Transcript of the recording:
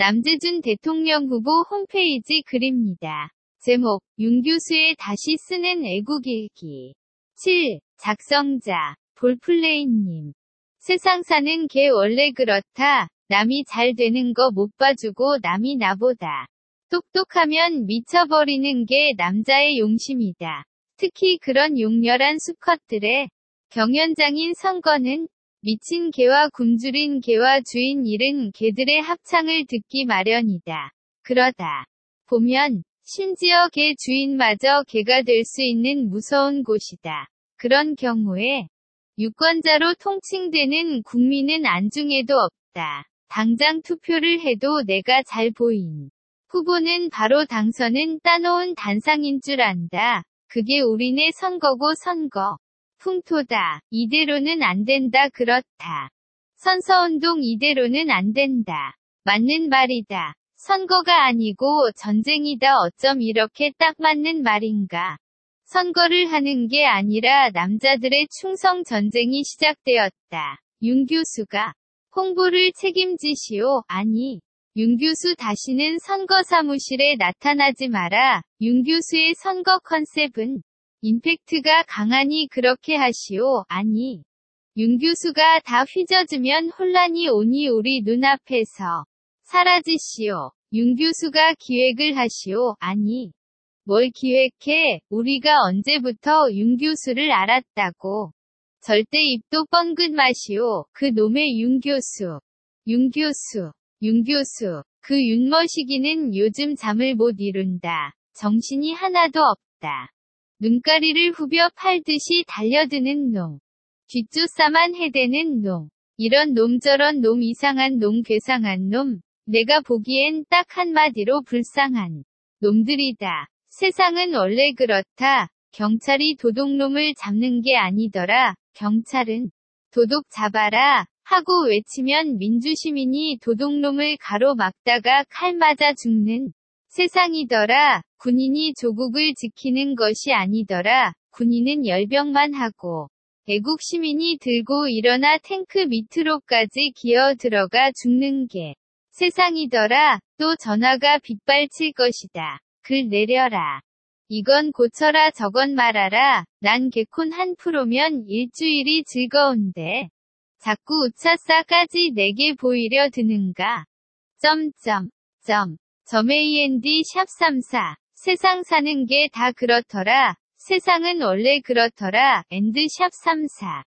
남재준 대통령 후보 홈페이지 글입니다. 제목, 윤 교수의 다시 쓰는 애국일기. 7. 작성자, 볼플레이님. 세상 사는 게 원래 그렇다. 남이 잘 되는 거 못 봐주고 남이 나보다. 똑똑하면 미쳐버리는 게 남자의 용심이다. 특히 그런 용렬한 수컷들의 경연장인 선거는 미친 개와 굶주린 개와 주인 잃은 개들의 합창을 듣기 마련이다. 그러다 보면 심지어 개 주인마저 개가 될 수 있는 무서운 곳이다. 그런 경우에 유권자로 통칭되는 국민은 안중에도 없다. 당장 투표를 해도 내가 잘 보인 후보는 바로 당선은 따놓은 단상인 줄 안다. 그게 우리네 선거고 선거. 풍토다. 이대로는 안 된다. 그렇다. 선서운동 이대로는 안 된다. 맞는 말이다. 선거가 아니고 전쟁이다. 어쩜 이렇게 딱 맞는 말인가. 선거를 하는 게 아니라 남자들의 충성 전쟁이 시작되었다. 윤 교수가 홍보를 책임지시오. 아니, 윤 교수 다시는 선거 사무실에 나타나지 마라. 윤 교수의 선거 컨셉은 임팩트가 강하니 그렇게 하시오. 아니. 윤 교수가 다 휘저으면 혼란이 오니 우리 눈앞에서 사라지시오. 윤 교수가 기획을 하시오. 아니. 뭘 기획해? 우리가 언제부터 윤 교수를 알았다고. 절대 입도 뻥긋 마시오. 그 놈의 윤 교수. 윤 교수. 윤 교수. 그 윤머시기는 요즘 잠을 못 이룬다. 정신이 하나도 없다. 눈가리를 후벼 팔듯이 달려드는 놈. 뒷조싸만 해대는 놈. 이런 놈 저런 놈 이상한 놈 괴상한 놈. 내가 보기엔 딱 한마디로 불쌍한 놈들이다. 세상은 원래 그렇다. 경찰이 도둑놈을 잡는 게 아니더라. 경찰은 도둑 잡아라. 하고 외치면 민주시민이 도둑놈을 가로막다가 칼 맞아 죽는 세상이더라. 군인이 조국을 지키는 것이 아니더라. 군인은 열병만 하고 애국 시민이 들고 일어나 탱크 밑으로까지 기어 들어가 죽는 게 세상이더라. 또 전화가 빗발칠 것이다. 글 내려라. 이건 고쳐라 저건 말아라. 난 개콘 한 프로면 일주일이 즐거운데. 자꾸 우차싸까지 내게 보이려 드는가. 점점. 점. 점AND 샵 34. 세상 사는 게 다 그렇더라. 세상은 원래 그렇더라. 엔드 샵 34.